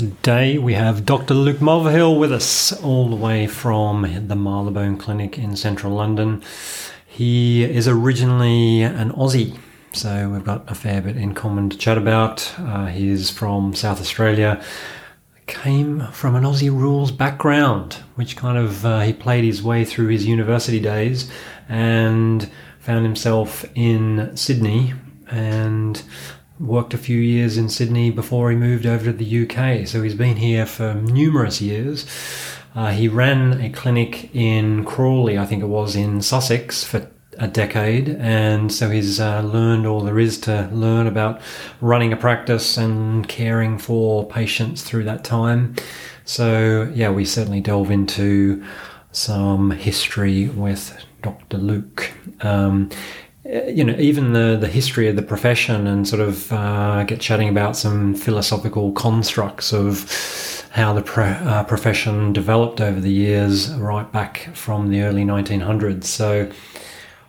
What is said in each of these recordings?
Today we have Dr. Luke Mulvihill with us, all the way from the Marylebone Clinic in central London. He is originally an Aussie, so we've got a fair bit in common to chat about. Uh, he's from South Australia, came from an Aussie rules background, which kind of uh, he played his way through his university days and found himself in Sydney and worked a few years in Sydney before he moved over to the UK. So he's been here for numerous years. Uh, he ran a clinic in Crawley, I think it was in Sussex, for a decade, and so he's uh, learned all there is to learn about running a practice and caring for patients through that time. So, yeah, we certainly delve into some history with Dr. Luke. Um, you know, even the, the history of the profession and sort of uh, get chatting about some philosophical constructs of how the pro, uh, profession developed over the years, right back from the early 1900s. So,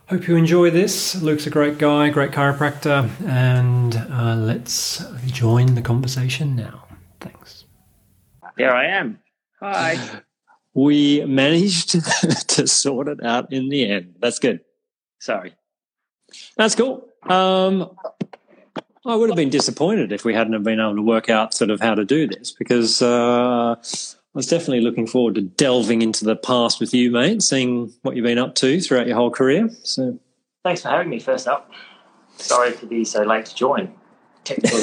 hope you enjoy this. Luke's a great guy, great chiropractor, and uh, let's join the conversation now. Thanks. Here I am. Hi. We managed to sort it out in the end. That's good. Sorry. That's cool. Um, I would have been disappointed if we hadn't have been able to work out sort of how to do this because uh, I was definitely looking forward to delving into the past with you, mate, seeing what you've been up to throughout your whole career. So, thanks for having me. First up, sorry to be so late to join. Technical.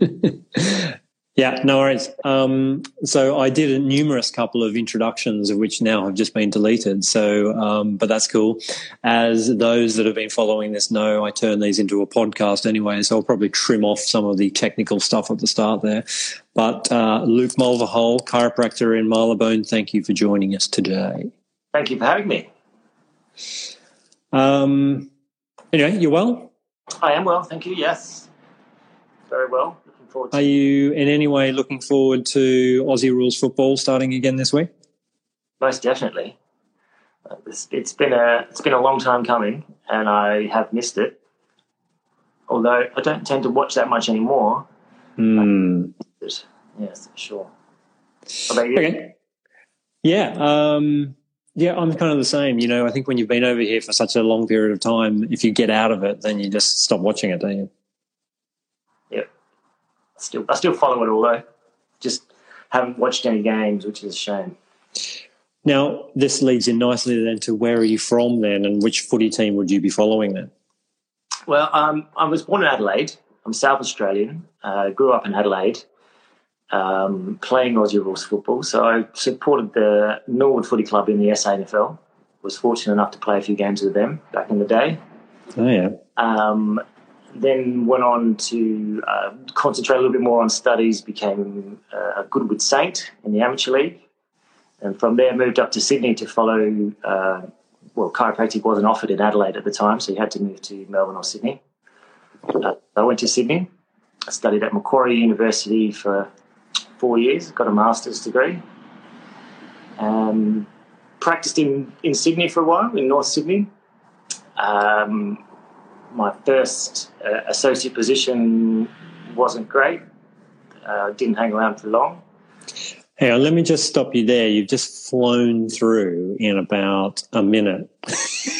Yeah, no worries. Um, so I did a numerous couple of introductions of which now have just been deleted. So, um, but that's cool. As those that have been following this know, I turn these into a podcast anyway, so I'll probably trim off some of the technical stuff at the start there. But uh, Luke Mulvihill, chiropractor in Marylebone, thank you for joining us today. Thank you for having me. Um, anyway, you're well? I am well, thank you. Yes, very well forward to. Are you in any way looking forward to Aussie rules football starting again this week? Most definitely. Uh, it's, it's been a it's been a long time coming, and I have missed it. Although I don't tend to watch that much anymore. Mm. Yes, sure. Okay. Yeah. Um, yeah, I'm kind of the same. You know, I think when you've been over here for such a long period of time, if you get out of it, then you just stop watching it, don't you? Still I still follow it all though. Just haven't watched any games, which is a shame. Now, this leads in nicely then to where are you from then, and which footy team would you be following then? Well, um, I was born in Adelaide. I'm South Australian. Uh, grew up in Adelaide, um, playing Aussie rules football. So I supported the Norwood Footy Club in the SANFL. Was fortunate enough to play a few games with them back in the day. Oh yeah. Um, then went on to uh, concentrate a little bit more on studies, became uh, a Goodwood Saint in the amateur league. And from there, moved up to Sydney to follow. Uh, well, chiropractic wasn't offered in Adelaide at the time, so you had to move to Melbourne or Sydney. Uh, I went to Sydney. I studied at Macquarie University for four years, got a master's degree. Um, practiced in, in Sydney for a while, in North Sydney. Um, my first uh, associate position wasn't great. Uh, didn't hang around for long. On, let me just stop you there. You've just flown through in about a minute.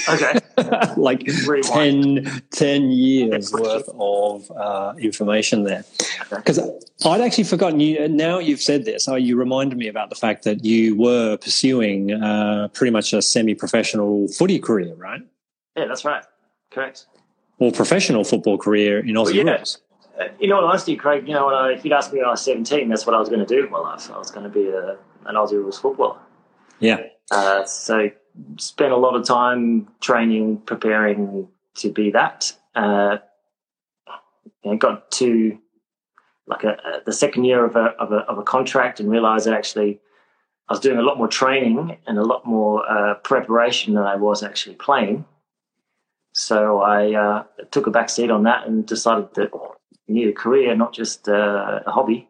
Okay. like 10, 10, years worth of uh, information there. Because okay. I'd actually forgotten you. Now you've said this, oh, you reminded me about the fact that you were pursuing uh, pretty much a semi professional footy career, right? Yeah, that's right. Correct or professional football career in Aussie well, yeah. rules? Uh, in all honesty, Craig, you know, I, if you'd asked me when I was 17, that's what I was going to do in my life. I was going to be a, an Aussie rules footballer. Yeah. Uh, so spent a lot of time training, preparing to be that. Uh, know, got to like a, a, the second year of a, of a, of a contract and realized that actually I was doing a lot more training and a lot more uh, preparation than I was actually playing. So I uh, took a back seat on that and decided that you need a career, not just uh, a hobby.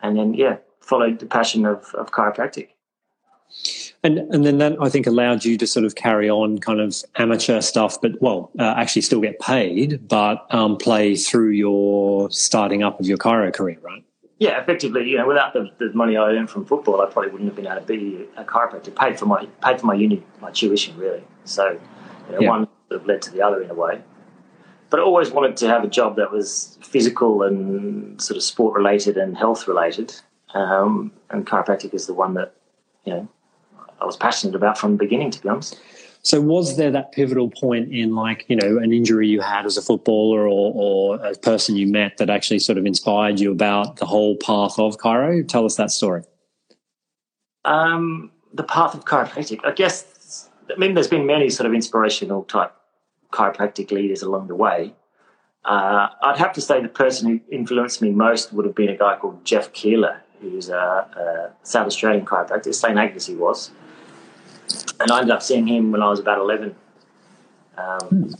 And then, yeah, followed the passion of, of chiropractic. And and then that I think allowed you to sort of carry on kind of amateur stuff, but well, uh, actually still get paid, but um, play through your starting up of your chiro career, right? Yeah, effectively, you know, without the, the money I earned from football, I probably wouldn't have been able to be a chiropractor. Paid for my paid for my uni, my tuition, really. So, you know, Yeah. one sort of led to the other in a way. But I always wanted to have a job that was physical and sort of sport related and health related. Um, and chiropractic is the one that you know I was passionate about from the beginning. To be honest. So, was there that pivotal point in, like, you know, an injury you had as a footballer or, or a person you met that actually sort of inspired you about the whole path of chiro? Tell us that story. Um, the path of chiropractic. I guess. I mean, there's been many sort of inspirational type chiropractic leaders along the way. Uh, I'd have to say the person who influenced me most would have been a guy called Jeff Keeler, who's a, a South Australian chiropractor. St Agnes he was, and I ended up seeing him when I was about eleven. Um,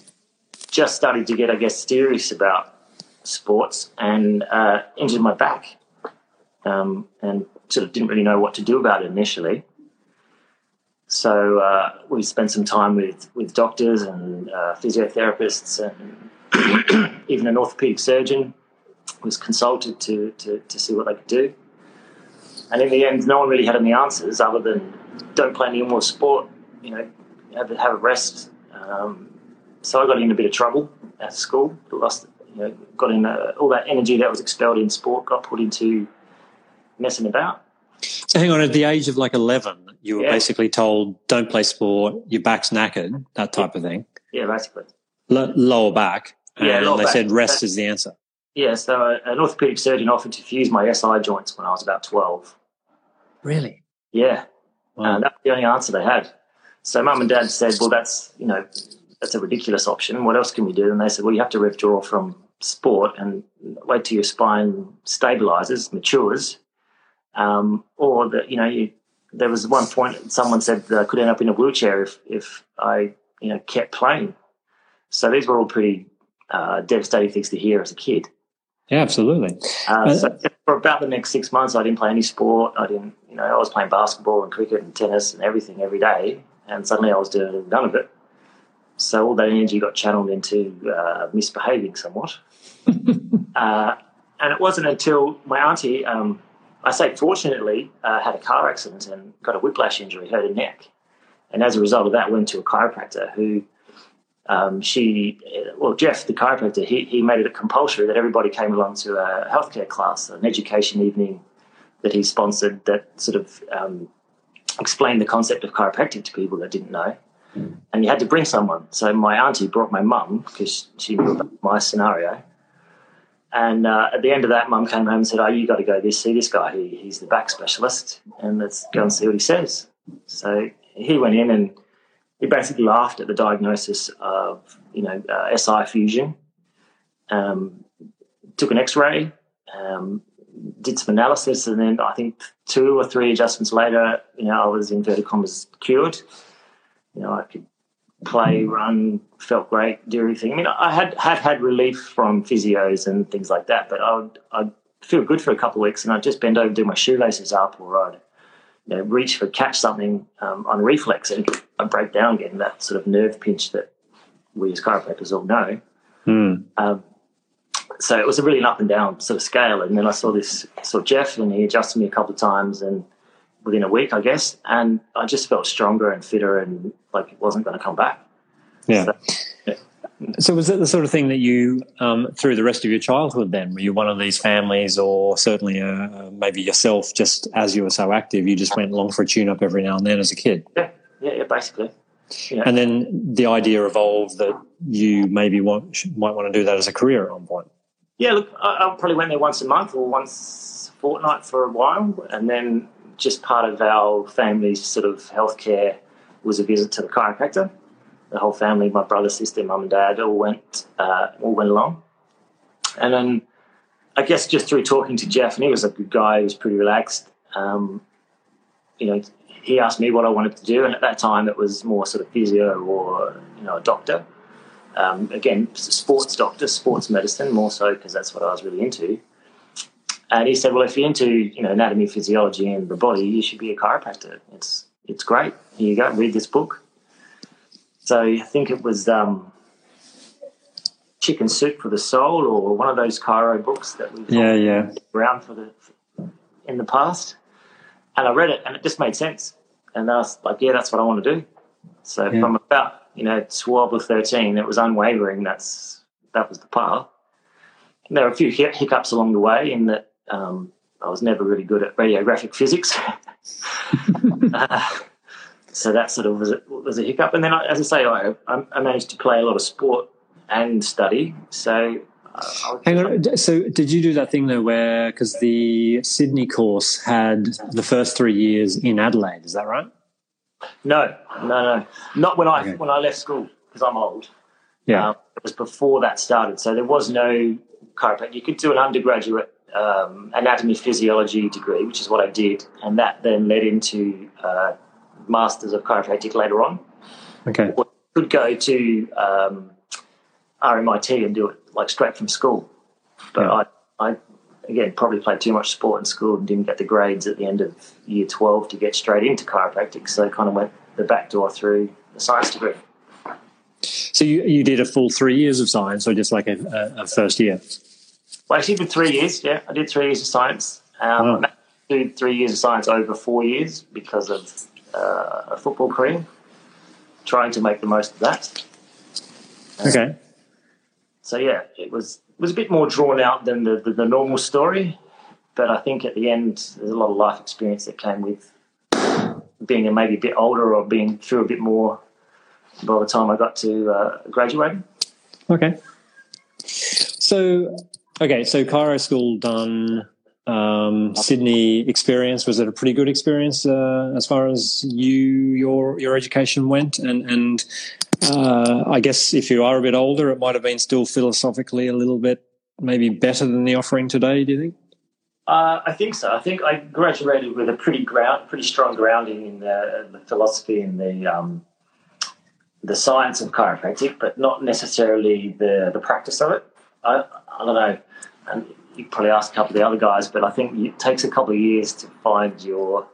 just started to get, I guess, serious about sports and uh, injured my back, um, and sort of didn't really know what to do about it initially. So uh, we spent some time with, with doctors and uh, physiotherapists and even an orthopedic surgeon was consulted to, to, to see what they could do. And in the end, no one really had any answers other than don't play any more sport, you know, have, have a rest. Um, so I got in a bit of trouble at school. Lost, you know, got in uh, all that energy that was expelled in sport got put into messing about. So, hang on, at the age of like 11, you were Yeah. basically told, don't play sport, your back's knackered, that type of thing. Yeah, basically. L- lower back. Yeah, and lower they back. said rest is the answer. Yeah, so uh, an orthopedic surgeon offered to fuse my SI joints when I was about 12. Really? Yeah, Wow. uh, that's the only answer they had. So mum and dad said, well, that's, you know, that's a ridiculous option. What else can we do? And they said, well, you have to withdraw from sport and wait till your spine stabilizes, matures. Um, or that, you know, you, there was one point someone said that I could end up in a wheelchair if, if I, you know, kept playing. So these were all pretty uh, devastating things to hear as a kid. Yeah, absolutely. Uh, so for about the next six months, I didn't play any sport. I didn't, you know, I was playing basketball and cricket and tennis and everything every day, and suddenly I was doing none of it. So all that energy got channeled into uh, misbehaving somewhat. uh, and it wasn't until my auntie, um, I say fortunately, uh, had a car accident and got a whiplash injury, hurt a neck, and as a result of that, went to a chiropractor who um, she, well, Jeff, the chiropractor, he, he made it compulsory that everybody came along to a healthcare class, an education evening that he sponsored that sort of um, explained the concept of chiropractic to people that didn't know. And you had to bring someone. So my auntie brought my mum because she knew about my scenario. And uh, at the end of that, mum came home and said, "Oh, you got to go this see this guy. He, he's the back specialist, and let's go and see what he says." So he went in and he basically laughed at the diagnosis of you know uh, SI fusion. Um, took an X-ray, um, did some analysis, and then I think two or three adjustments later, you know, I was inverted commas cured. You know, I could play, run, felt great, do everything. I mean, I had had had relief from physios and things like that, but I would I'd feel good for a couple of weeks, and I'd just bend over, do my shoelaces up, or I'd you know, reach for catch something um, on reflex, and I'd break down again. That sort of nerve pinch that we as chiropractors all know. Hmm. Um, so it was a really an up and down sort of scale. And then I saw this, saw Jeff, and he adjusted me a couple of times, and within a week, I guess, and I just felt stronger and fitter, and like it wasn't going to come back. Yeah. So, So was it the sort of thing that you, um, through the rest of your childhood, then were you one of these families, or certainly uh, maybe yourself, just as you were so active, you just went along for a tune-up every now and then as a kid, yeah, yeah, yeah, basically. Yeah. and then the idea evolved that you maybe want, might want to do that as a career at one point. Yeah, look, I, I probably went there once a month or once fortnight for a while, and then just part of our family's sort of healthcare was a visit to the chiropractor. The whole family, my brother, sister, mum, and dad, all went uh, all went along, and then I guess just through talking to Jeff, and he was a good guy, he was pretty relaxed. Um, you know, he asked me what I wanted to do, and at that time it was more sort of physio or you know a doctor um, again, sports doctor, sports medicine, more so because that's what I was really into. And he said, "Well, if you're into you know anatomy, physiology, and the body, you should be a chiropractor. It's it's great. Here you go, read this book." So I think it was um, Chicken Soup for the Soul, or one of those chiro books that we've Yeah, yeah. around for the in the past. And I read it and it just made sense. And I was like, yeah, that's what I want to do. So Yeah. from about, you know, 12 or 13, it was unwavering. That's, that was the path. And there were a few hiccups along the way in that um, I was never really good at radiographic physics. Uh, so that sort of was a, was a hiccup. And then, I, as I say, I, I managed to play a lot of sport and study. So uh, I Hang on. So, did you do that thing though, where because the Sydney course had the first three years in Adelaide? Is that right? No, no, no, not when I Okay. when I left school because I'm old. Yeah. Um, it was before that started, so there was no chiropractic. You could do an undergraduate um, anatomy physiology degree, which is what I did, and that then led into uh, masters of chiropractic later on. okay. Or could go to um, RMIT and do it like straight from school, but Yeah. I, I again probably played too much sport in school and didn't get the grades at the end of year twelve to get straight into chiropractic, so I kind of went the back door through the science degree. So you you did a full three years of science, or just like a, a, a first year? Well, I actually did three years. Yeah, I did three years of science. Um, Wow. I managed to do three years of science over four years because of uh, a football career. Trying to make the most of that. Okay. So yeah, it was was a bit more drawn out than the, the, the normal story, but I think at the end there's a lot of life experience that came with being a maybe a bit older or being through a bit more by the time I got to uh, graduating. Okay. So, okay, so chiro school done. Um, Sydney experience was it a pretty good experience uh, as far as you your your education went, and and uh, I guess if you are a bit older, it might have been still philosophically a little bit maybe better than the offering today. Do you think? Uh, I think so. I think I graduated with a pretty ground, pretty strong grounding in the, the philosophy and the um, the science of chiropractic, but not necessarily the the practice of it. I don't know. And you probably ask a couple of the other guys, but I think it takes a couple of years to find your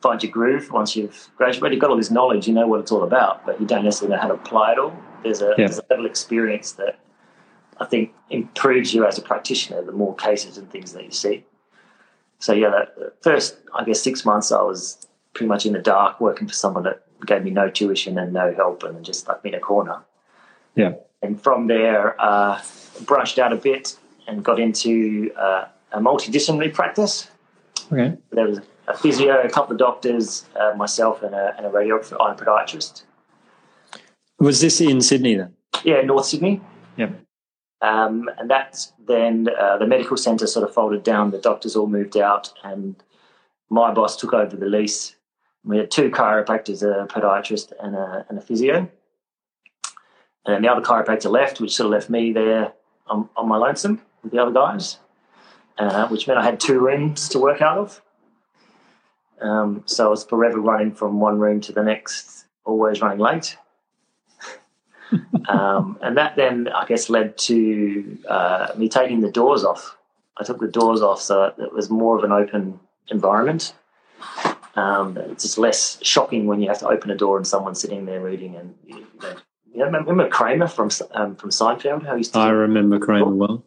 find your groove. Once you've graduated, you've got all this knowledge, you know what it's all about, but you don't necessarily know how to apply it all. There's a, Yeah. there's a level of experience that I think improves you as a practitioner. The more cases and things that you see. So yeah, that the first I guess six months I was pretty much in the dark, working for someone that gave me no tuition and no help, and just stuck me in a corner. Yeah. And from there, uh, branched out a bit and got into uh, a multidisciplinary practice. Okay. There was a physio, a couple of doctors, uh, myself, and a, and a radiographer, I'm a podiatrist. Was this in Sydney then? Yeah, North Sydney. Yep. Um, and that's then uh, the medical centre sort of folded down. The doctors all moved out, and my boss took over the lease. We had two chiropractors, a podiatrist, and a, and a physio. And the other chiropractor left, which sort of left me there on, on my lonesome with the other guys, uh, which meant I had two rooms to work out of. Um, so I was forever running from one room to the next, always running late um, and that then, I guess, led to uh, me taking the doors off. I took the doors off so that it was more of an open environment. Um, it's just less shocking when you have to open a door and someone's sitting there reading. And you know, you know, remember Kramer from um, from Seinfeld? How he used to I remember Kramer well.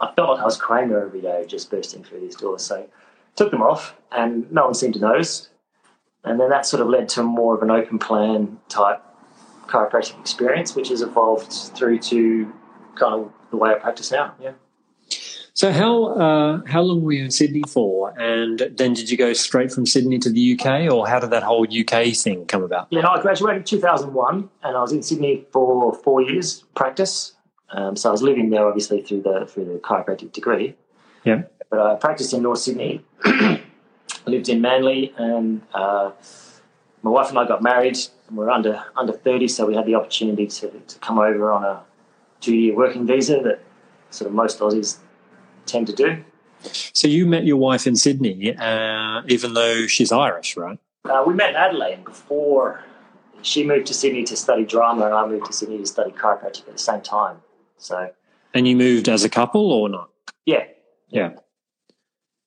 I felt like I was Kramer every day, just bursting through these doors. So took them off, and no one seemed to notice. And then that sort of led to more of an open plan type chiropractic experience, which has evolved through to kind of the way I practice now. Yeah. So how uh, how long were you in Sydney for, and then did you go straight from Sydney to the UK, or how did that whole UK thing come about? Yeah, no, I graduated in 2001, and I was in Sydney for four years practice. Um, so I was living there, obviously, through the through the chiropractic degree. Yeah. But I practiced in North Sydney, lived in Manly, and uh, my wife and I got married. And we are under under 30, so we had the opportunity to, to come over on a two year working visa that sort of most Aussies tend to do. So you met your wife in Sydney, uh, even though she's Irish, right? Uh, we met in Adelaide before she moved to Sydney to study drama, and I moved to Sydney to study chiropractic at the same time. So, And you moved as a couple or not? yeah, yeah,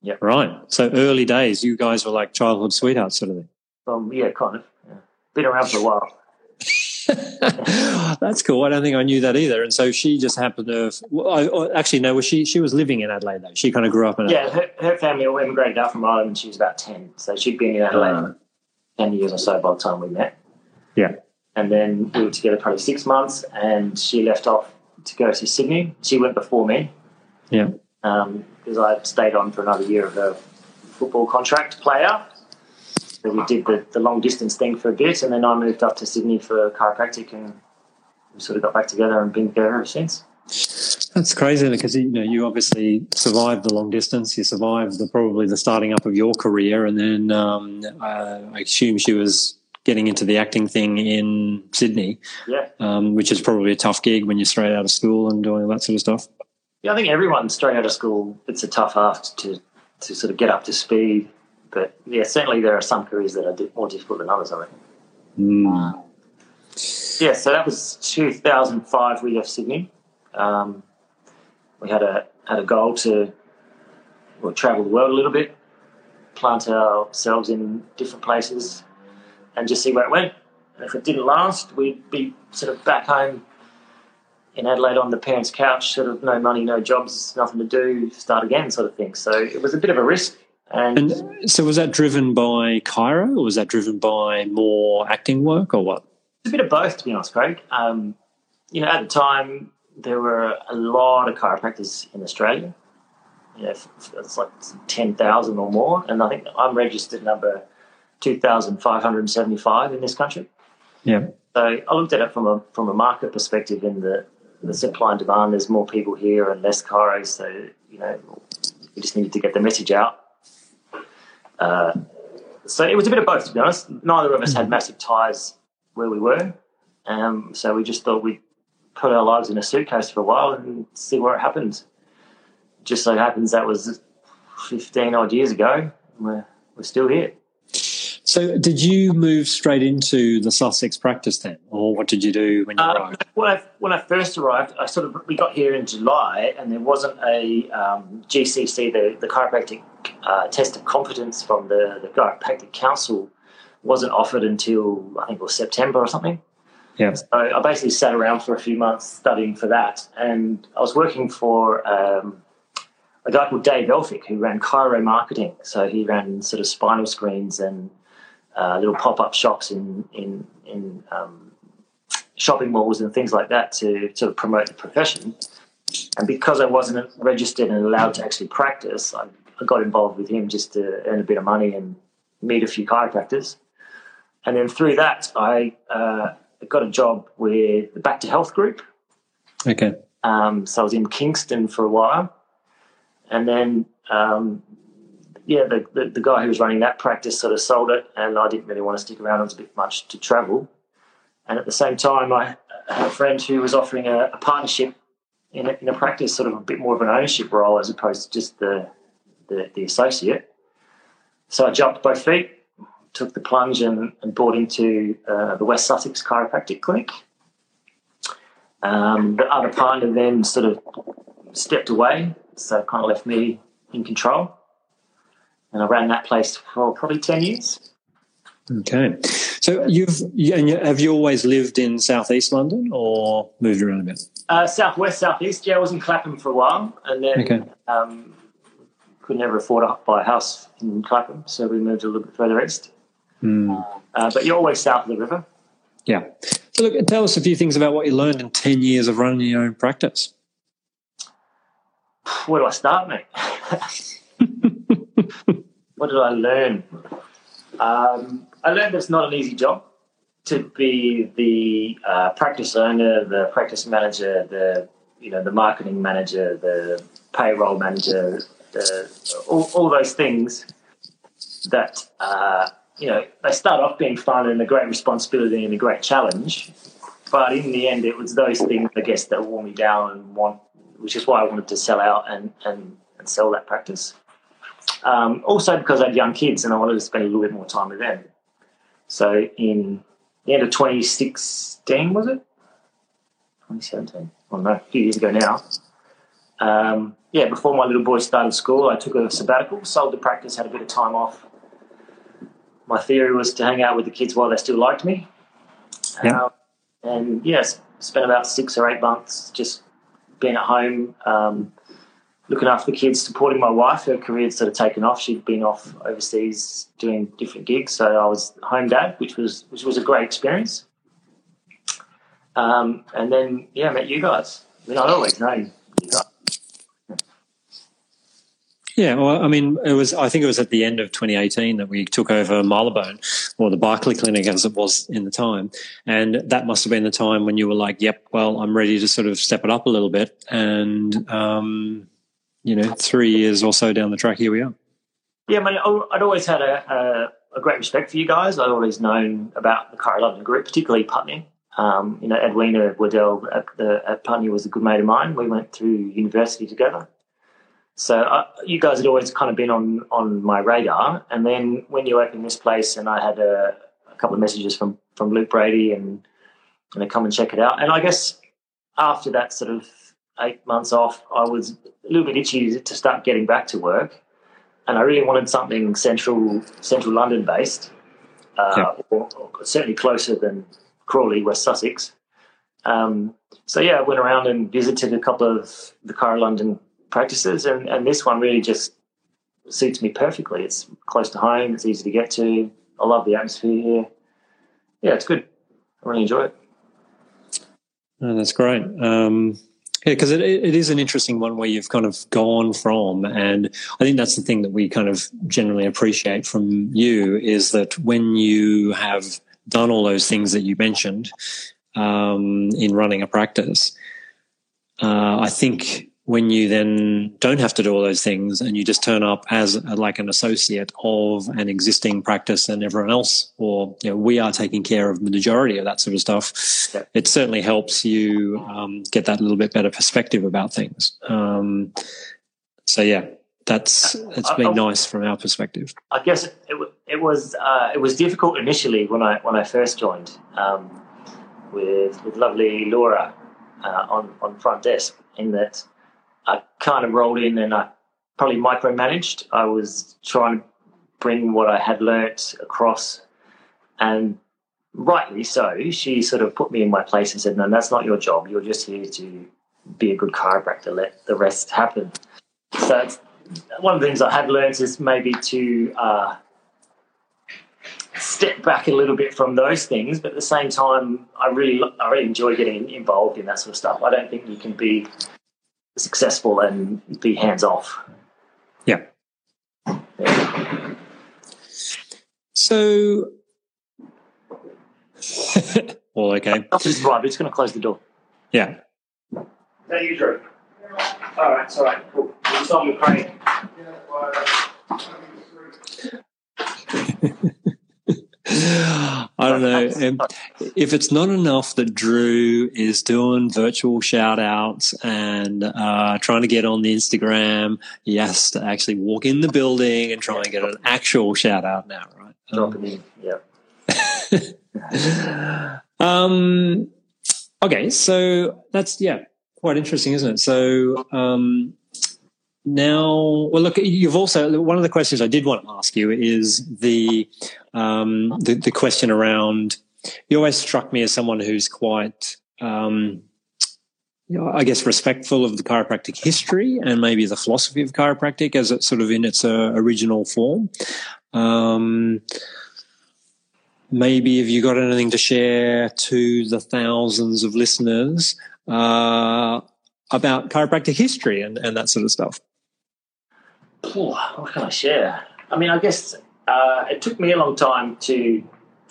yeah. Right. So early days, you guys were like childhood sweethearts, sort of thing. um, yeah, kind of. Yeah. Been around for a while. That's cool. I don't think I knew that either. And so she just happened to. Have, actually, no. Was she? She was living in Adelaide though. She kind of grew up in. Yeah, her, her family all immigrated out from Ireland when she was about ten. So she'd been in Adelaide uh, ten years or so by the time we met. Yeah. And then we were together probably six months, and she left off to go to Sydney. She went before me. Yeah. Because um, I stayed on for another year of her football contract player. So we did the, the long distance thing for a bit, and then I moved up to Sydney for chiropractic, and we sort of got back together and been together ever since. That's crazy because you know you obviously survived the long distance. You survived the probably the starting up of your career, and then um, uh, I assume she was getting into the acting thing in Sydney. Yeah, um, which is probably a tough gig when you're straight out of school and doing all that sort of stuff. Yeah, I think everyone straight out of school it's a tough ask to to sort of get up to speed but yeah, certainly there are some careers that are more difficult than others, I think. Mm. Yeah, so that was 2005. We left Sydney. Um, we had a had a goal to well, travel the world a little bit, plant ourselves in different places, and just see where it went. And if it didn't last, we'd be sort of back home in Adelaide on the parents' couch, sort of no money, no jobs, nothing to do, start again, sort of thing. So it was a bit of a risk. And, and, so, was that driven by chiro, or was that driven by more acting work, or what? It's a bit of both, to be honest, Craig. Um, you know, at the time, there were a lot of chiropractors in Australia. You know, it's like ten thousand or more, and I think I'm registered number two thousand five hundred seventy-five in this country. Yeah. So I looked at it from a from a market perspective in the the supply and demand. There's more people here and less chiros, so you know we just needed to get the message out uh, so it was a bit of both, to be honest. Neither of us had mm-hmm. massive ties where we were. Um, so we just thought we'd put our lives in a suitcase for a while and see where it happens. Just so happens that was 15 odd years ago. We're, we're still here. So, did you move straight into the Sussex practice then, or what did you do when you uh, arrived? When I, when I first arrived, I sort of we got here in July, and there wasn't a um, GCC, the the chiropractic uh, test of competence from the the chiropractic council wasn't offered until I think it was September or something. Yeah. So I basically sat around for a few months studying for that, and I was working for. Um, a guy called Dave Elphick who ran chiro marketing. So he ran sort of spinal screens and uh, little pop up shops in in in um, shopping malls and things like that to sort of promote the profession. And because I wasn't registered and allowed to actually practice, I, I got involved with him just to earn a bit of money and meet a few chiropractors. And then through that, I uh, got a job with the Back to Health group. Okay. Um, so I was in Kingston for a while. And then um, yeah, the, the, the, guy who was running that practice sort of sold it, and I didn't really want to stick around. It was a bit much to travel. And at the same time, I had a friend who was offering a, a partnership in a, in a, practice, sort of a bit more of an ownership role as opposed to just the, the, the associate. So I jumped both feet, took the plunge, and, and bought into uh, the West Sussex Chiropractic Clinic. Um, the other partner then sort of stepped away, so kind of left me in control and I ran that place for probably ten years. Okay, so you've have you always lived in southeast London or moved around a bit? Uh, southwest, southeast. Yeah, I was in Clapham for a while, and then okay. um, could never afford to buy a house in Clapham, so we moved a little bit further east. Mm. Uh, but you're always south of the river. Yeah. So look, tell us a few things about what you learned in ten years of running your own practice. Where do I start, mate? what did I learn? Um, I learned that it's not an easy job to be the uh, practice owner, the practice manager, the you know the marketing manager, the payroll manager, the, all, all those things that uh, you know they start off being fun and a great responsibility and a great challenge, but in the end, it was those things I guess that wore me down and want, which is why I wanted to sell out and and, and sell that practice. Um, also because I had young kids and I wanted to spend a little bit more time with them. So in the end of 2016, was it? 2017? Well, no, a few years ago now. Um, yeah, before my little boy started school, I took a sabbatical, sold the practice, had a bit of time off. My theory was to hang out with the kids while they still liked me. Yeah. Um, and yes, spent about six or eight months just being at home, um, looking after the kids, supporting my wife. Her career had sort of taken off. She'd been off overseas doing different gigs, so I was home dad, which was which was a great experience. Um, and then yeah, I met you guys. I mean, I'd always known you guys. Yeah, well, I mean, it was. I think it was at the end of 2018 that we took over Marylebone, or the Barkly Clinic as it was in the time, and that must have been the time when you were like, "Yep, well, I'm ready to sort of step it up a little bit." And um, you know, three years or so down the track, here we are. Yeah, I mean, I'd always had a, a, a great respect for you guys. I'd always known about the Chiro London group, particularly Putney. Um, you know, Edwina Waddell at, the, at Putney was a good mate of mine. We went through university together. So uh, you guys had always kind of been on on my radar. And then when you opened this place, and I had a, a couple of messages from from Luke Brady, and and to come and check it out. And I guess after that sort of eight months off, I was a little bit itchy to start getting back to work, and I really wanted something central central London based, uh, yeah. or, or, certainly closer than Crawley, West Sussex. Um, so yeah, I went around and visited a couple of the Chiro London practices, and, and this one really just suits me perfectly. It's close to home. It's easy to get to. I love the atmosphere here. Yeah, it's good. I really enjoy it. Oh, that's great. Um, yeah, because it, it is an interesting one where you've kind of gone from, and I think that's the thing that we kind of generally appreciate from you is that when you have done all those things that you mentioned um, in running a practice, uh, I think when you then don't have to do all those things and you just turn up as a, like an associate of an existing practice and everyone else, or you know, we are taking care of the majority of that sort of stuff, yeah. it certainly helps you um, get that little bit better perspective about things. Um, so yeah, that's it's been I, I, nice from our perspective. I guess it, it, was uh, it was difficult initially when I when I first joined um, with with lovely Laura uh, on on front desk in that I kind of rolled in and I probably micromanaged. I was trying to bring what I had learnt across, and rightly so, she sort of put me in my place and said, "No, that's not your job. You're just here to be a good chiropractor. Let the rest happen." So one of the things I have learnt is maybe to uh, step back a little bit from those things, but at the same time, I really I really enjoy getting involved in that sort of stuff. I don't think you can be successful and be hands off. Yeah. yeah. So, well, okay. I'll just right, just going to close the door. Yeah. That you, Drew. All right, it's all right. Cool. You saw me crying. I don't know. if it's not enough that Drew is doing virtual shout outs and uh, trying to get on the Instagram, he has to actually walk in the building and try and get an actual shout out now, right? Um, yeah. um, okay, so that's, yeah, quite interesting, isn't it? So, um, now, well, look, you've also one of the questions I did want to ask you is the um, the, the, question around. You always struck me as someone who's quite, um, you know, I guess, respectful of the chiropractic history and maybe the philosophy of chiropractic as it's sort of in its uh, original form. Um, maybe have you got anything to share to the thousands of listeners uh, about chiropractic history and, and that sort of stuff? What can I share? I mean, I guess uh, it took me a long time to,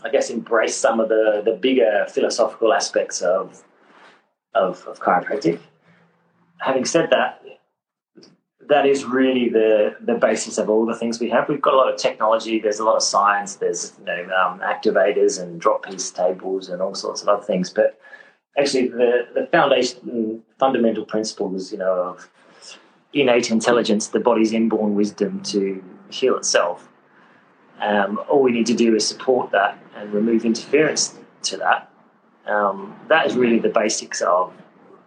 I guess, embrace some of the, the bigger philosophical aspects of, of, of chiropractic. Having said that, that is really the, the basis of all the things we have. We've got a lot of technology. There's a lot of science. There's you know um, activators and drop piece tables and all sorts of other things. But actually, the the foundation, fundamental principles, you know, of innate intelligence, the body's inborn wisdom to heal itself. Um, all we need to do is support that and remove interference to that. Um, that is really the basics of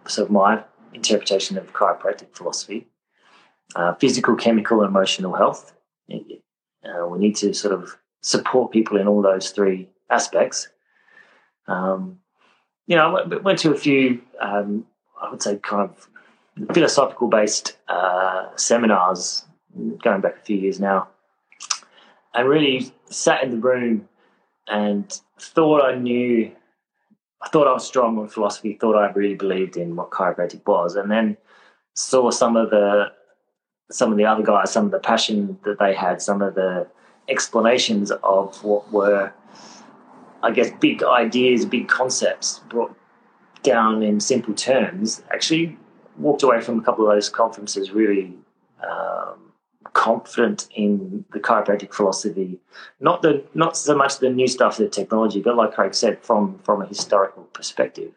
sort of my interpretation of chiropractic philosophy. Uh, physical, chemical, and emotional health. Uh, we need to sort of support people in all those three aspects. Um, you know, I went, to a few, um, I would say, kind of philosophical based uh, seminars going back a few years now, and really sat in the room and thought I knew, I thought I was strong on philosophy, thought I really believed in what chiropractic was, and then saw some of the some of the other guys, some of the passion that they had, some of the explanations of what were, I guess, big ideas, big concepts brought down in simple terms. Actually, walked away from a couple of those conferences really um, confident in the chiropractic philosophy. Not the not so much the new stuff, the technology, but like Craig said, from from a historical perspective.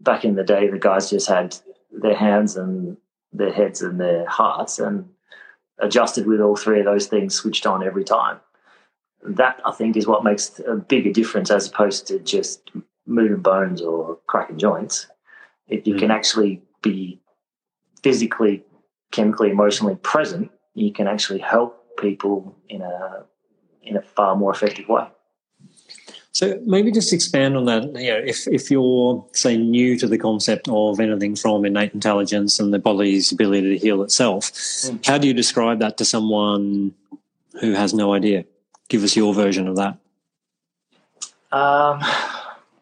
Back in the day, the guys just had their hands and their heads and their hearts and adjusted with all three of those things switched on every time. That I think is what makes a bigger difference as opposed to just moving bones or cracking joints. If you mm. can actually be physically, chemically, emotionally present, you can actually help people in a in a far more effective way. So maybe just expand on that. You know, if if you're say new to the concept of anything from innate intelligence and the body's ability to heal itself, mm. how do you describe that to someone who has no idea? Give us your version of that. Um,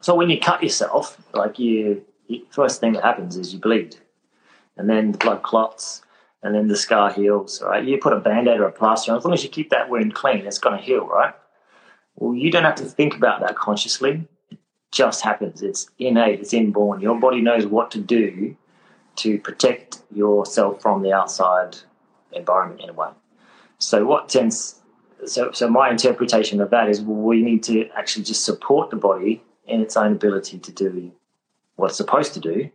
so when you cut yourself, like you, first thing that happens is you bleed, and then the blood clots, and then the scar heals. Right? You put a band-aid or a plaster on. As long as you keep that wound clean, it's going to heal, right? Well, you don't have to think about that consciously. It just happens. It's innate, it's inborn. Your body knows what to do to protect yourself from the outside environment in a way. So what tends so so my interpretation of that is we need to actually just support the body in its own ability to do what it's supposed to do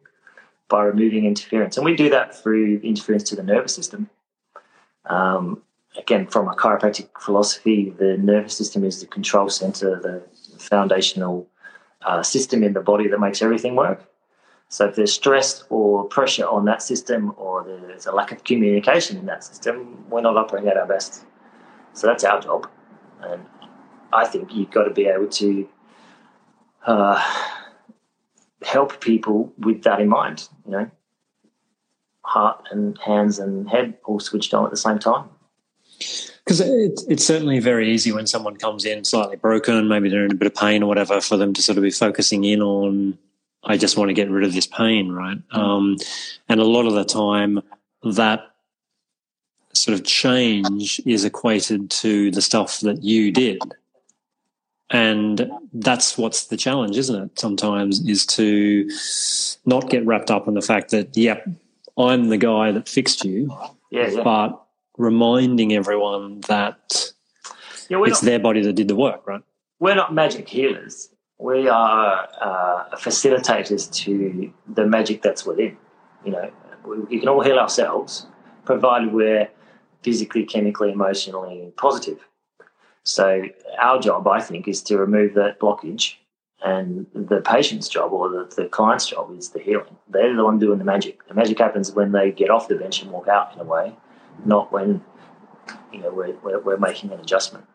by removing interference. And we do that through interference to the nervous system. Um, again, from a chiropractic philosophy, the nervous system is the control center, the foundational uh, system in the body that makes everything work. So if there's stress or pressure on that system, or there's a lack of communication in that system, we're not operating at our best. So that's our job, and I think you've got to be able to uh, help people with that in mind. You know, heart and hands and head all switched on at the same time. Because it, it's certainly very easy when someone comes in slightly broken, maybe they're in a bit of pain or whatever, for them to sort of be focusing in on, I just want to get rid of this pain, right? Um, and a lot of the time, that sort of change is equated to the stuff that you did. And that's what's the challenge, isn't it? Sometimes is to not get wrapped up in the fact that, yep, I'm the guy that fixed you. Yeah, yeah. But reminding everyone that yeah, it's not, their body that did the work, right? We're not magic healers. We are uh, facilitators to the magic that's within. You know, we, we can all heal ourselves, provided we're physically, chemically, emotionally positive. So our job, I think, is to remove that blockage, and the patient's job or the, the client's job is the healing. They're the one doing the magic. The magic happens when they get off the bench and walk out in a way not when you know we're, we're, we're making an adjustment.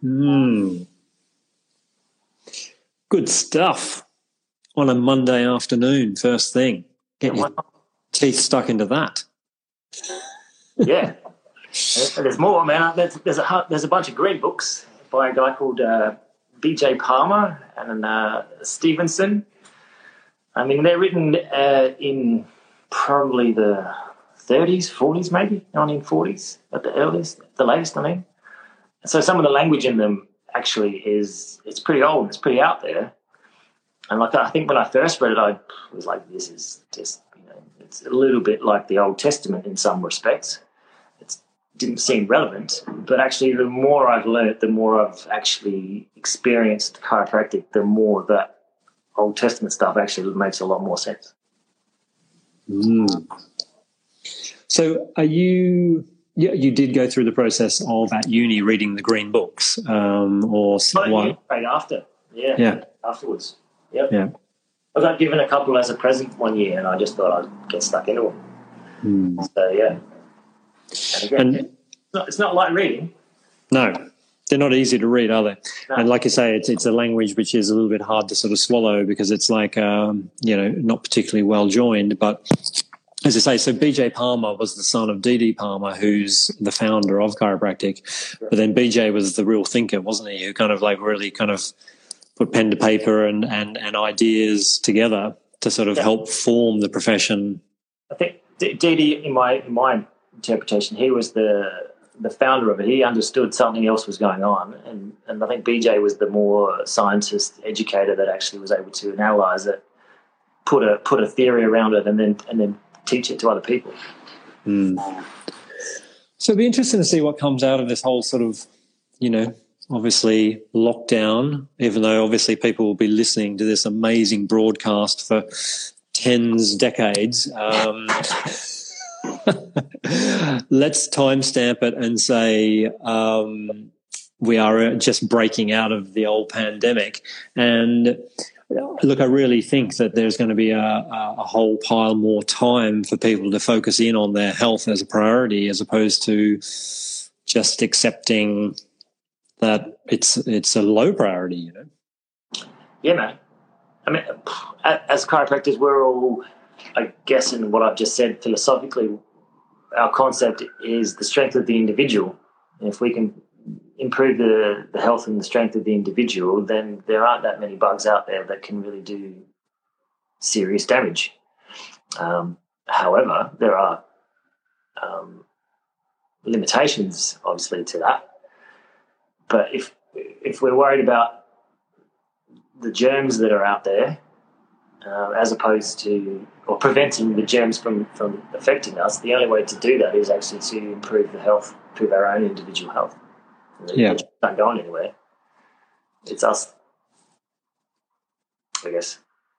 Hmm. Good stuff on a Monday afternoon, first thing. Get your teeth stuck into that. yeah. There's more, man. There's, there's, a, there's a bunch of great books by a guy called uh, B.J. Palmer and uh, Stephenson. I mean, they're written uh, in probably the 30s, 40s, maybe 1940s at the earliest, the latest. I mean, so some of the language in them actually is it's pretty old. It's pretty out there. And like I think when I first read it, I was like, "This is just you know, it's a little bit like the Old Testament in some respects." Didn't seem relevant, but actually, the more I've learned, the more I've actually experienced chiropractic, the more that Old Testament stuff actually makes a lot more sense. Mm. So, are you? Yeah, you did go through the process of at uni reading the green books, um, or what? Right after, yeah, yeah, afterwards, yep. yeah. I got given a couple as a present one year, and I just thought I'd get stuck into them. Hmm. So yeah, and, and it's, not, it's not like reading. No, they're not easy to read, are they? No. And like you say, it's it's a language which is a little bit hard to sort of swallow because it's like um, you know not particularly well joined. But as I say, so BJ Palmer was the son of DD Palmer, who's the founder of chiropractic. But then BJ was the real thinker, wasn't he? Who kind of like really kind of put pen to paper and and, and ideas together to sort of yeah. help form the profession. I think DD, in my in my interpretation, he was the the founder of it, he understood something else was going on, and and I think BJ was the more scientist educator that actually was able to analyze it, put a put a theory around it, and then and then teach it to other people. Mm. So it'd be interesting to see what comes out of this whole sort of, you know, obviously lockdown. Even though obviously people will be listening to this amazing broadcast for tens decades. Um, let's timestamp it and say um, we are just breaking out of the old pandemic. And look, I really think that there's going to be a, a, whole pile more time for people to focus in on their health as a priority, as opposed to just accepting that it's it's a low priority. You know. Yeah, man. I mean, as chiropractors, we're all I guess in what I've just said philosophically, our concept is the strength of the individual. And if we can improve the, the health and the strength of the individual, then there aren't that many bugs out there that can really do serious damage. Um, however, there are um, limitations, obviously, to that. But if if we're worried about the germs that are out there, uh, as opposed to or preventing the germs from, from affecting us, the only way to do that is actually to improve the health, improve our own individual health. yeah, not going anywhere. It's us, I guess.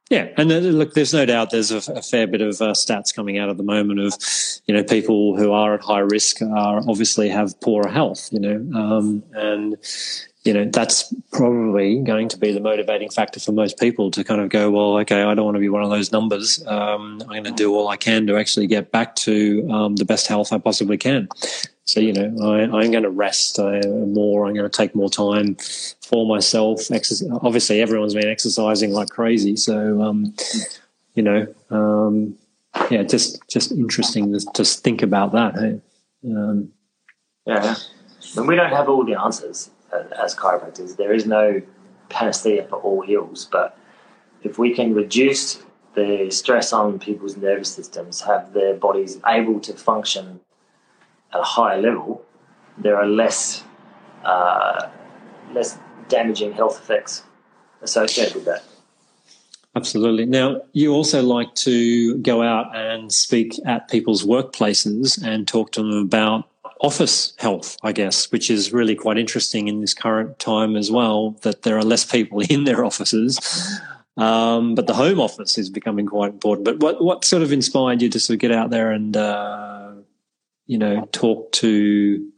Yeah, and look, there's no doubt there's a, a fair bit of uh, stats coming out at the moment of, you know, people who are at high risk are obviously have poorer health, you know, um, and you know that's probably going to be the motivating factor for most people to kind of go well okay i don't want to be one of those numbers. Um, i'm going to do all i can to actually get back to um, the best health i possibly can. So you know I, am going to rest uh, more. I'm going to take more time for myself. Obviously everyone's been exercising like crazy. So um, you know um, yeah just just interesting to just think about that hey? Um, yeah. And we don't have all the answers as chiropractors. There is no panacea for all ills, but if we can reduce the stress on people's nervous systems, have their bodies able to function at a higher level, there are less uh, less damaging health effects associated with that. Absolutely. Now, you also like to go out and speak at people's workplaces and talk to them about office health, I guess, which is really quite interesting in this current time as well, that there are less people in their offices. Um, but the home office is becoming quite important. But what, what sort of inspired you to sort of get out there and, uh, you know, talk to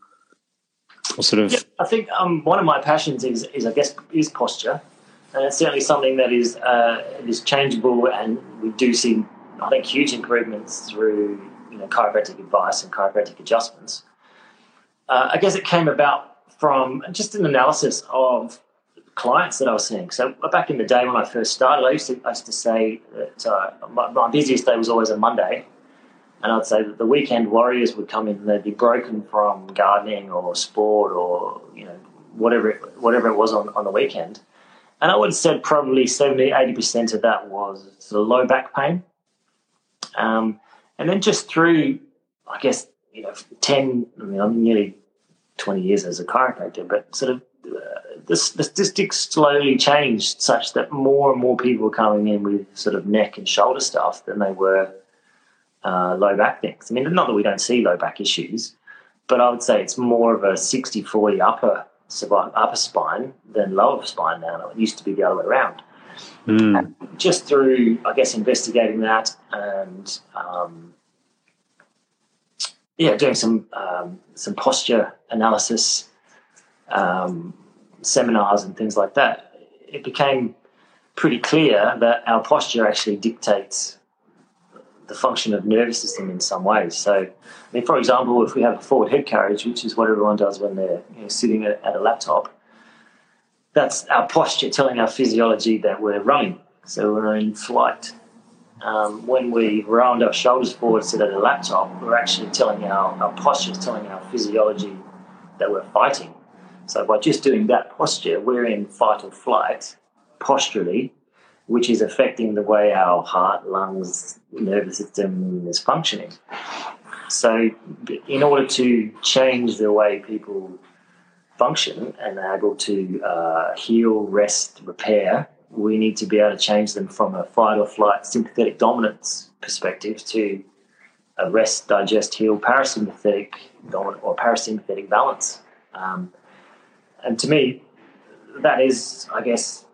or sort of? Yeah, I think um, one of my passions is, is, I guess, is posture. And it's certainly something that is, uh, is changeable and we do see, I think, huge improvements through, you know, chiropractic advice and chiropractic adjustments uh, I guess it came about from just an analysis of clients that I was seeing. So back in the day when I first started, I used to, I used to say that uh, my, my, busiest day was always a Monday. And I'd say that the weekend warriors would come in and they'd be broken from gardening or sport or, you know, whatever it, whatever it was on, on the weekend. And I would have said probably 70, 80% of that was sort of low back pain. Um, and then just through, I guess, you know, 10, I mean, I'm nearly 20 years as a chiropractor, but sort of uh, the, statistics slowly changed such that more and more people were coming in with sort of neck and shoulder stuff than they were uh, low back things. I mean, not that we don't see low back issues, but I would say it's more of a 60 40 upper, upper spine than lower spine now. It used to be the other way around. Mm. Just through, I guess, investigating that and um, yeah, doing some um, some posture analysis um, seminars and things like that, it became pretty clear that our posture actually dictates the function of nervous system in some ways. So, I mean, for example, if we have a forward head carriage, which is what everyone does when they're you know, sitting at, at a laptop, that's our posture telling our physiology that we're running. So we're in flight. Um, when we round our shoulders forward, sit at a laptop, we're actually telling our, our posture telling our physiology that we're fighting. So by just doing that posture, we're in fight or flight posturally, which is affecting the way our heart, lungs, nervous system is functioning. So, in order to change the way people function and are able to uh, heal, rest, repair, we need to be able to change them from a fight or flight sympathetic dominance perspective to a rest, digest, heal, parasympathetic dominant or parasympathetic balance. Um, and to me, that is, I guess,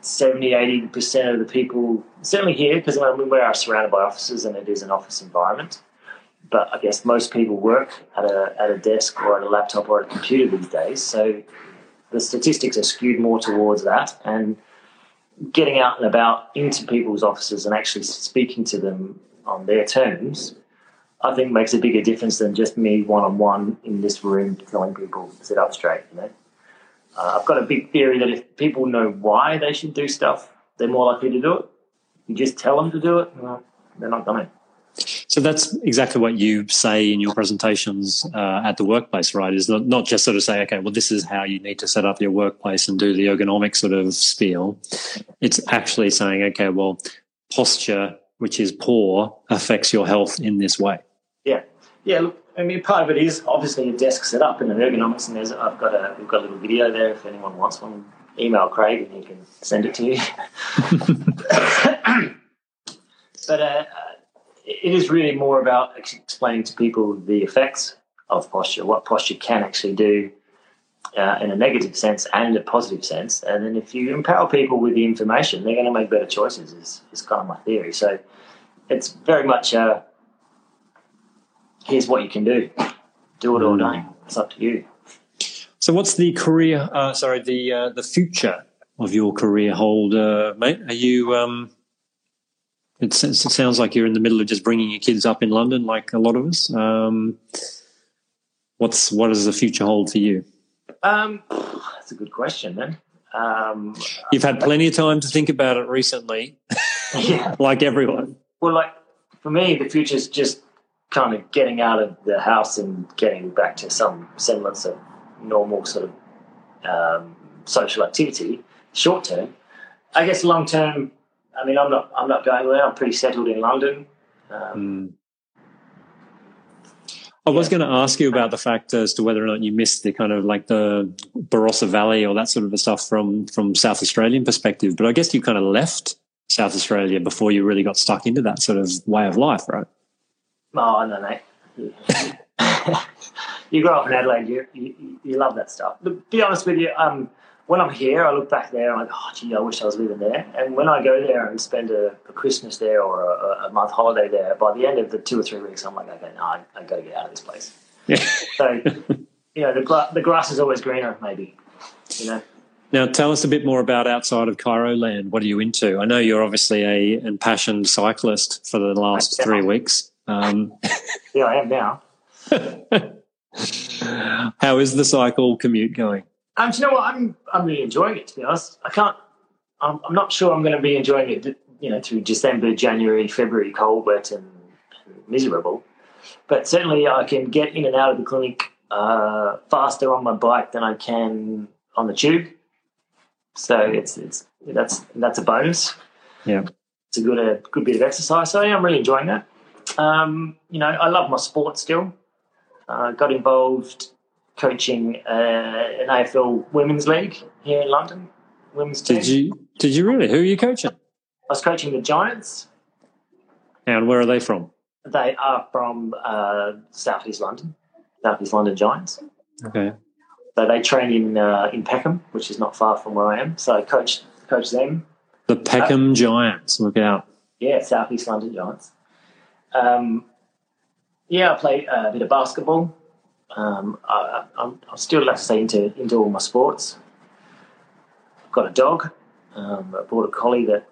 70, 80% of the people, certainly here, because I mean, we are surrounded by offices and it is an office environment. But I guess most people work at a, at a desk or at a laptop or at a computer these days. So the statistics are skewed more towards that. And getting out and about into people's offices and actually speaking to them on their terms, I think makes a bigger difference than just me one on one in this room telling people sit up straight. You know, uh, I've got a big theory that if people know why they should do stuff, they're more likely to do it. You just tell them to do it, they're not going to. So that's exactly what you say in your presentations uh, at the workplace, right? Is not, not just sort of say, okay, well, this is how you need to set up your workplace and do the ergonomic sort of spiel. It's actually saying, okay, well, posture, which is poor, affects your health in this way. Yeah, yeah. Look, I mean, part of it is obviously your desk set up and the ergonomics, and there's I've got a we've got a little video there if anyone wants one. Email Craig and he can send it to you. but uh, it is really more about explaining to people the effects of posture, what posture can actually do uh, in a negative sense and a positive sense. And then if you empower people with the information, they're going to make better choices, is, is kind of my theory. So it's very much uh, here's what you can do. Do it or don't. It's up to you. So, what's the career? Uh, sorry, the uh, the future of your career hold, uh, mate? Are you? Um, it, it, sounds like you're in the middle of just bringing your kids up in London, like a lot of us. Um, what's what does the future hold for you? Um, that's a good question, man. Um, You've had plenty of time to think about it recently, yeah. like everyone. Well, like for me, the future is just kind of getting out of the house and getting back to some semblance of normal sort of um, social activity. Short term, I guess. Long term, I mean, I'm not. I'm not going there. I'm pretty settled in London. Um, mm. I was going to ask you about the fact as to whether or not you missed the kind of like the Barossa Valley or that sort of stuff from from South Australian perspective, but I guess you kind of left South Australia before you really got stuck into that sort of way of life, right? Oh no, mate. you grow up in Adelaide, you, you, you love that stuff. to be honest with you, um, when I'm here, I look back there and I'm like, oh, gee, I wish I was living there. And when I go there and spend a, a Christmas there or a, a, month holiday there, by the end of the two or three weeks, I'm like, okay, no, I, I got to get out of this place. Yeah. so, you know, the, the grass is always greener, maybe, you know. Now, tell us a bit more about outside of chiro land. What are you into? I know you're obviously a impassioned cyclist for the last three weeks. Um, yeah, I am now. How is the cycle commute going? Um, do you know what? I'm I'm really enjoying it. To be honest, I can't. I'm, I'm not sure I'm going to be enjoying it. You know, through December, January, February, cold, wet, and miserable. But certainly, I can get in and out of the clinic uh, faster on my bike than I can on the tube. So it's it's that's that's a bonus. Yeah, it's a good a good bit of exercise. So yeah, I'm really enjoying that. Um, you know, I love my sport still. Uh, got involved coaching uh, an AFL Women's League here in London. Women's team. Did you? Did you really? Who are you coaching? I was coaching the Giants. And where are they from? They are from uh, Southeast London, Southeast London Giants. Okay. So they train in uh, in Peckham, which is not far from where I am. So I coach coach them. The Peckham uh, Giants. Look out. Yeah, Southeast London Giants. Um, yeah, I play a bit of basketball. Um, I, am still, like to say, into, into all my sports. I've got a dog. Um, I bought a collie that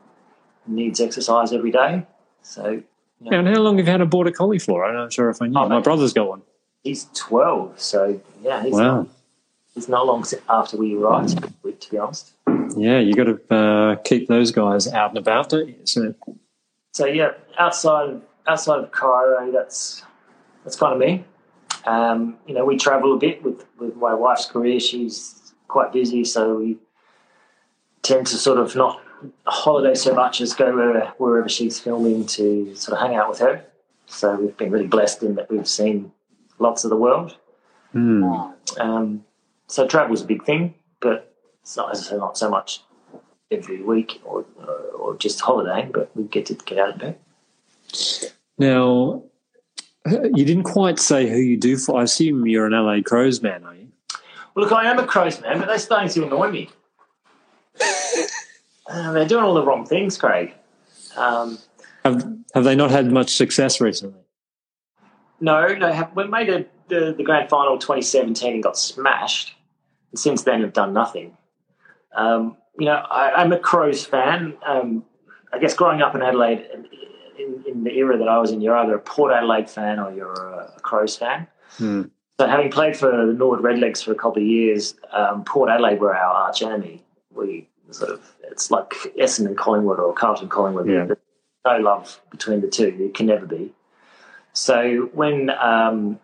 needs exercise every day. So, you Yeah, and how long have you had a border collie for? I'm not sure if I knew. Oh, My mate. brother's got one. He's 12, so yeah, he's, Wow. not, he's not long after we arrived, to be honest. Yeah, you got to uh, keep those guys out and about, don't you? So, So yeah, outside outside of chiro, that's that's kind of me. Um, you know, we travel a bit with, with my wife's career. She's quite busy, so we tend to sort of not holiday so much as go wherever, wherever she's filming to sort of hang out with her. So we've been really blessed in that we've seen lots of the world. hmm. Um, so travel's a big thing, but it's not, not so much every week or, or just holidaying, but we get to get out a bit. Now, you didn't quite say who you do for. I assume you're an LA Crows man, are you? Well, look, I am a Crows man, but they're starting to annoy me. Uh, they're doing all the wrong things, Craig. Um, Have Have they not had much success recently? no, they have. We made a, the, the grand final 2017 and got smashed. And since then, have done nothing. Um, you know, I, I'm a Crows fan. Um, I guess growing up in Adelaide, in, in the era that I was in, you're either a Port Adelaide fan or you're a, Crows fan. Hmm. So, having played for the Norwood Redlegs for a couple of years, um, Port Adelaide were our arch enemy. We sort of, it's like Essendon Collingwood or Carlton Collingwood. Yeah. There's no love between the two. It can never be. So, when um,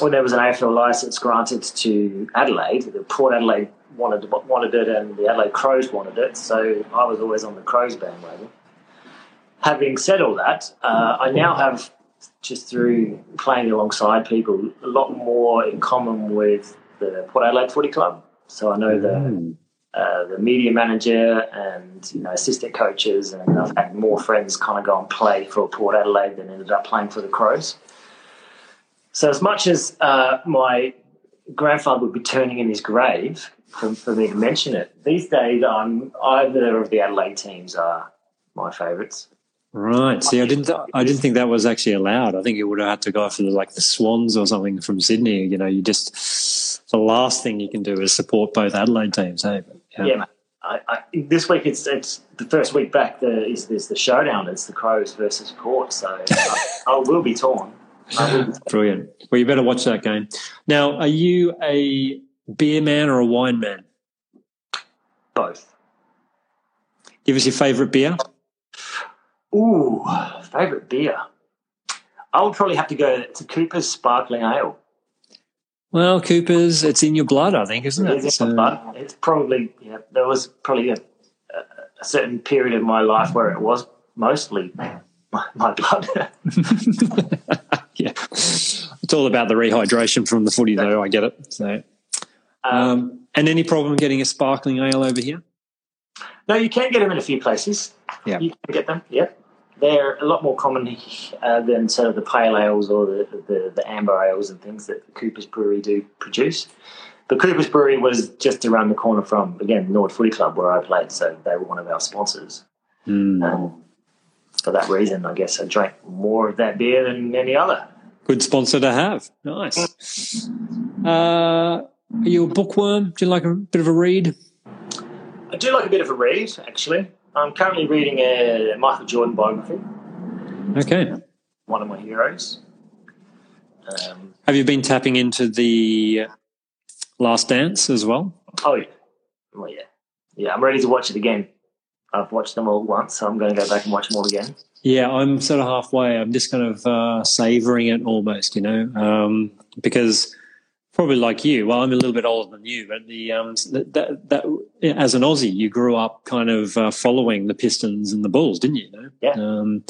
when there was an AFL license granted to Adelaide, the Port Adelaide wanted wanted it, and the Adelaide Crows wanted it. So I was always on the Crows bandwagon. Having said all that, uh, I now have just through playing alongside people a lot more in common with the Port Adelaide Footy Club. So I know the Hmm. uh, the media manager and you know assistant coaches, and I've had more friends kind of go and play for Port Adelaide than ended up playing for the Crows. So as much as uh, my grandfather would be turning in his grave for, for me to mention it, these days I'm either of the Adelaide teams are my favourites. Right. See, I didn't. I didn't think that was actually allowed. I think you would have had to go for the, like the Swans or something from Sydney. You know, you just the last thing you can do is support both Adelaide teams. Hey, Yeah, mate. I, I, this week it's it's the first week back. The, is there's the showdown? It's the Crows versus Port. So I, I will be torn. I will be torn. Brilliant. Well, you better watch that game. Now, are you a beer man or a wine man? Both. Give us your favourite beer. Ooh, favorite beer. I would probably have to go to Cooper's Sparkling Ale. Well, Cooper's, it's in your blood, I think, isn't it? It's, So- but it's probably yeah. There was probably a, a certain period of my life where it was mostly my, my blood. yeah. It's all about the rehydration from the footy, though. I get it. So, um, um, and any problem getting a sparkling ale over here? no, you can get them in a few places. Yeah. you can get them. Yep, they're a lot more common uh, than sort of the pale ales or the, the the amber ales and things that Cooper's Brewery do produce. But Cooper's Brewery was just around the corner from again Norwood Footy Club where I played, so they were one of our sponsors. Hmm. Um, for that reason, I guess I drank more of that beer than any other. Good sponsor to have. Nice. Uh, are you a bookworm? Do you like a bit of a read? I do like a bit of a read, actually. I'm currently reading a Michael Jordan biography, Okay. one of my heroes. Um, Have you been tapping into the Last Dance as well? oh, yeah. Well, yeah. Yeah, I'm ready to watch it again. I've watched them all once, so I'm going to go back and watch them all again. Yeah, I'm sort of halfway. I'm just kind of uh, savoring it almost, you know, um, because probably like you. Well, I'm a little bit older than you, but the um, that, that, as an Aussie, you grew up kind of uh, following the Pistons and the Bulls, didn't you? you? Yeah. Um,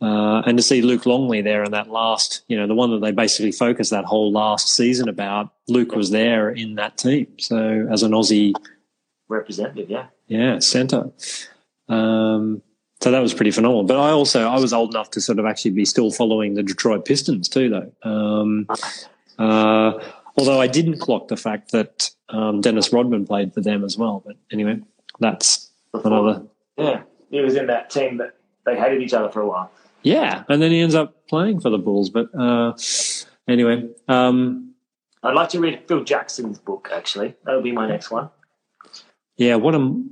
uh, and to see Luke Longley there in that last, you know, the one that they basically focused that whole last season about, Luke was there in that team. So as an Aussie, Representative, yeah. yeah, centre. Um, so that was pretty phenomenal. But I also I was old enough to sort of actually be still following the Detroit Pistons too, though. Um, uh, although I didn't clock the fact that um, Dennis Rodman played for them as well. But anyway, that's another. Yeah, he was in that team that they hated each other for a while. Yeah, and then he ends up playing for the Bulls. But uh, anyway, um, I'd like to read Phil Jackson's book, actually. That would be my next one. yeah, what a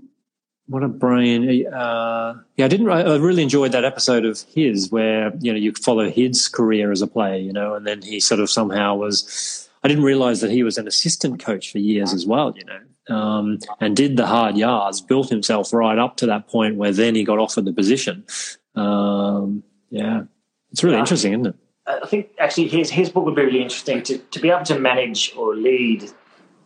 what a brain! Uh, yeah, I didn't. I really enjoyed that episode of his where you know you follow his career as a player, you know, and then he sort of somehow was. I didn't realize that he was an assistant coach for years as well, you know, um, and did the hard yards, built himself right up to that point where then he got offered the position. Um, yeah, it's really interesting, isn't it? I think actually his his book would be really interesting to to be able to manage or lead.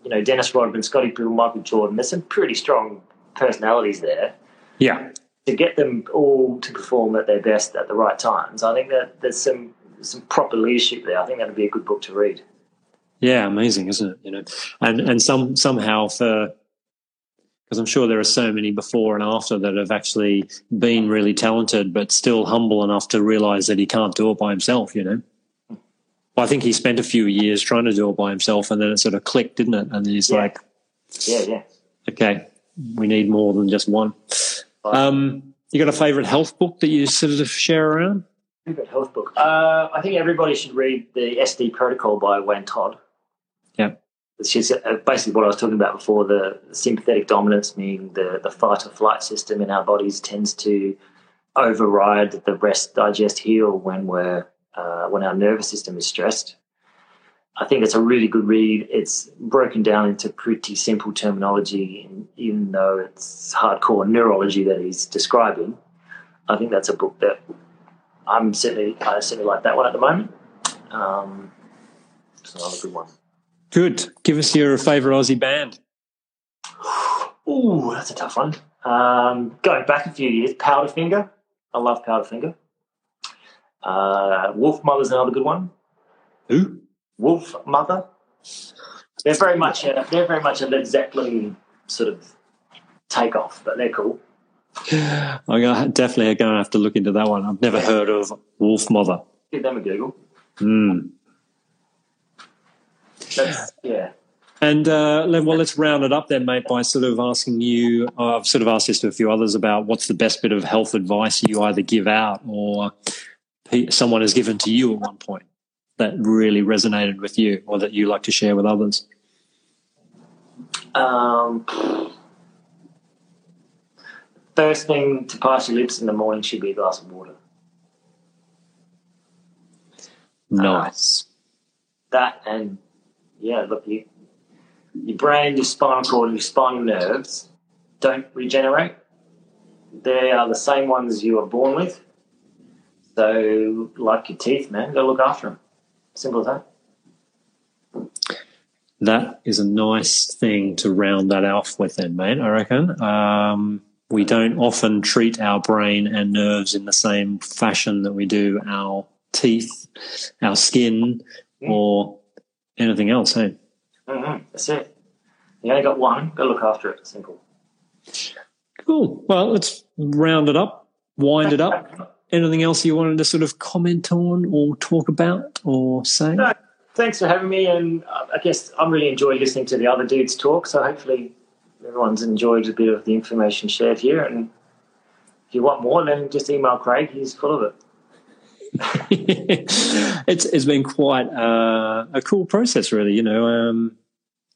You know, Dennis Rodman, Scottie Pippen, Michael Jordan. There's some pretty strong personalities there. Yeah. To get them all to perform at their best at the right times, I think that there's some some proper leadership there. I think that'd be a good book to read. Yeah, amazing, isn't it? You know, and and some somehow for because I'm sure there are so many before and after that have actually been really talented, but still humble enough to realize that he can't do it by himself. You know. Well, I think he spent a few years trying to do it by himself, and then it sort of clicked, didn't it? And he's Yeah. like, Yeah, yeah. okay, we need more than just one. Um, you got a favorite health book that you sort of share around? Good health book. Uh, I think everybody should read the SD Protocol by Wayne Todd. Which uh, basically what I was talking about before the sympathetic dominance, meaning the, the fight or flight system in our bodies tends to override the rest, digest, heal when we're uh, when our nervous system is stressed. I think it's a really good read. It's broken down into pretty simple terminology, even though it's hardcore neurology that he's describing, I think that's a book that I'm certainly I certainly like that one at the moment. Um, it's another good one. Good. Give us your favorite Aussie band. Ooh, that's a tough one. Um, going back a few years, Powderfinger. I love Powderfinger. Uh, Wolfmother's another good one. Who? Wolf Mother. They're very much a, they're very much a Led Zeppelin sort of takeoff, but they're cool. I'm gonna, definitely going to have to look into that one. I've never heard of Wolfmother. Give them a Google. Mm. That's, yeah. And uh, well, let's round it up then, mate, by sort of asking you. uh, I've sort of asked this to a few others about what's the best bit of health advice you either give out or someone has given to you at one point that really resonated with you, or that you like to share with others. Um, first thing to pass your lips in the morning should be a glass of water. Nice. that and yeah, look, you, your brain, your spinal cord, your spinal nerves don't regenerate. They are the same ones you were born with. So, like your teeth, man, go look after them. Simple as that. That is a nice thing to round that off with, then, mate. I reckon. Um, we don't often treat our brain and nerves in the same fashion that we do our teeth, our skin, or anything else. Hey, Mm-hmm. That's it. You only got one. Go look after it. Simple. cool. Well, let's round it up, wind it up. Anything else you wanted to sort of comment on, or talk about, or say? No, thanks for having me. And uh, I guess I'm really enjoying listening to the other dudes talk. So hopefully everyone's enjoyed a bit of the information shared here. And if you want more, then just email Craig. He's full of it. it's it's been quite uh, a cool process, really. You know, um,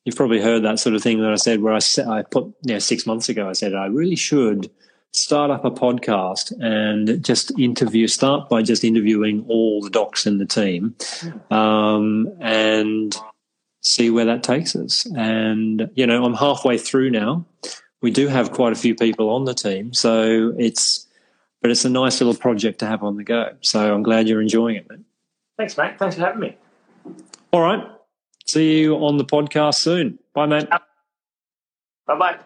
you've probably heard that sort of thing that I said, where I said I put you know six months ago, I said I really should start up a podcast and just interview. Start by just interviewing all the docs in the team, um, and see where that takes us. And you know, I'm halfway through now. We do have quite a few people on the team, so it's but it's a nice little project to have on the go. So I'm glad you're enjoying it, mate. Thanks, mate. Thanks for having me. All right. See you on the podcast soon. Bye, mate. Bye bye.